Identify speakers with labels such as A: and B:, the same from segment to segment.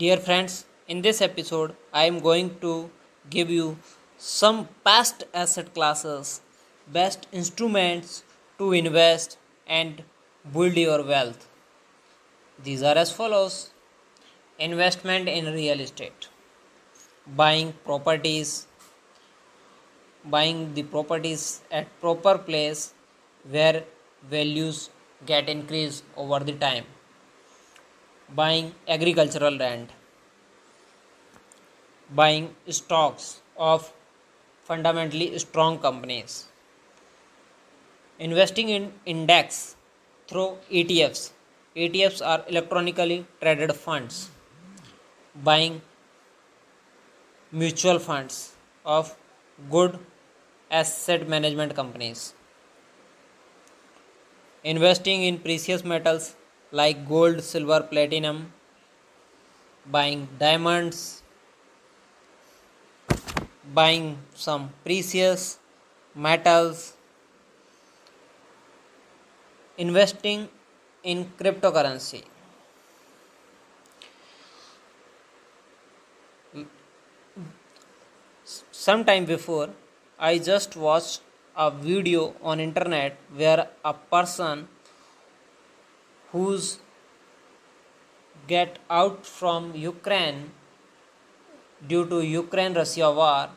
A: Dear friends, in this episode, I am going to give you some past asset classes, best instruments to invest and build your wealth. These are as follows. Investment in real estate, buying properties, buying the properties at proper place where values get increased over the time buying agricultural land buying stocks of fundamentally strong companies investing in index through ETFs ETFs are electronically traded funds. Buying mutual funds of good asset management companies. Investing in precious metals like gold, silver, platinum, buying diamonds, buying some precious metals, investing in cryptocurrency. Sometime before, I just watched a video on internet where a person who's get out from Ukraine due to Ukraine Russia war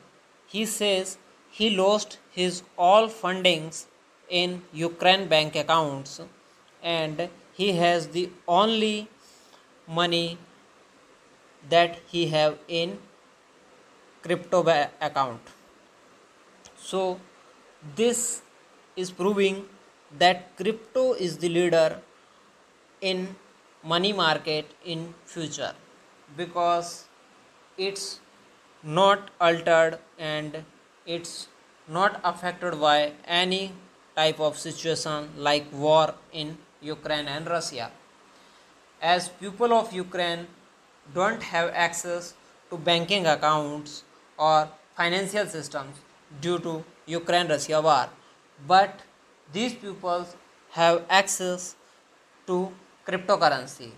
A: he says he lost his all fundings in Ukraine bank accounts and he has the only money that he have in crypto account. So this is proving that crypto is the leader in money market in future because it's not altered and it's not affected by any type of situation like war in Ukraine and Russia. As people of Ukraine don't have access to banking accounts or financial systems due to Ukraine Russia war but these people have access to cryptocurrency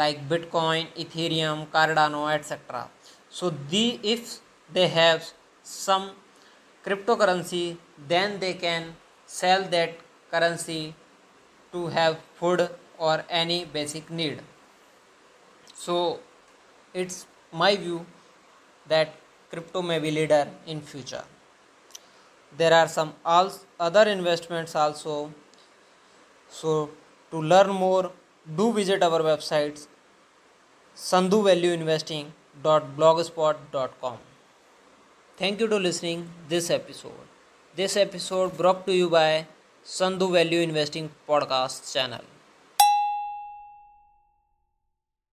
A: like bitcoin ethereum cardano etc so the if they have some cryptocurrency then they can sell that currency to have food or any basic need. So it's my view that crypto may be leader in future. There are some other investments also. So to learn more do visit our websites sandhuvalueinvesting.blogspot.com thank you to listening this episode. This episode brought to you by sandhu value investing podcast channel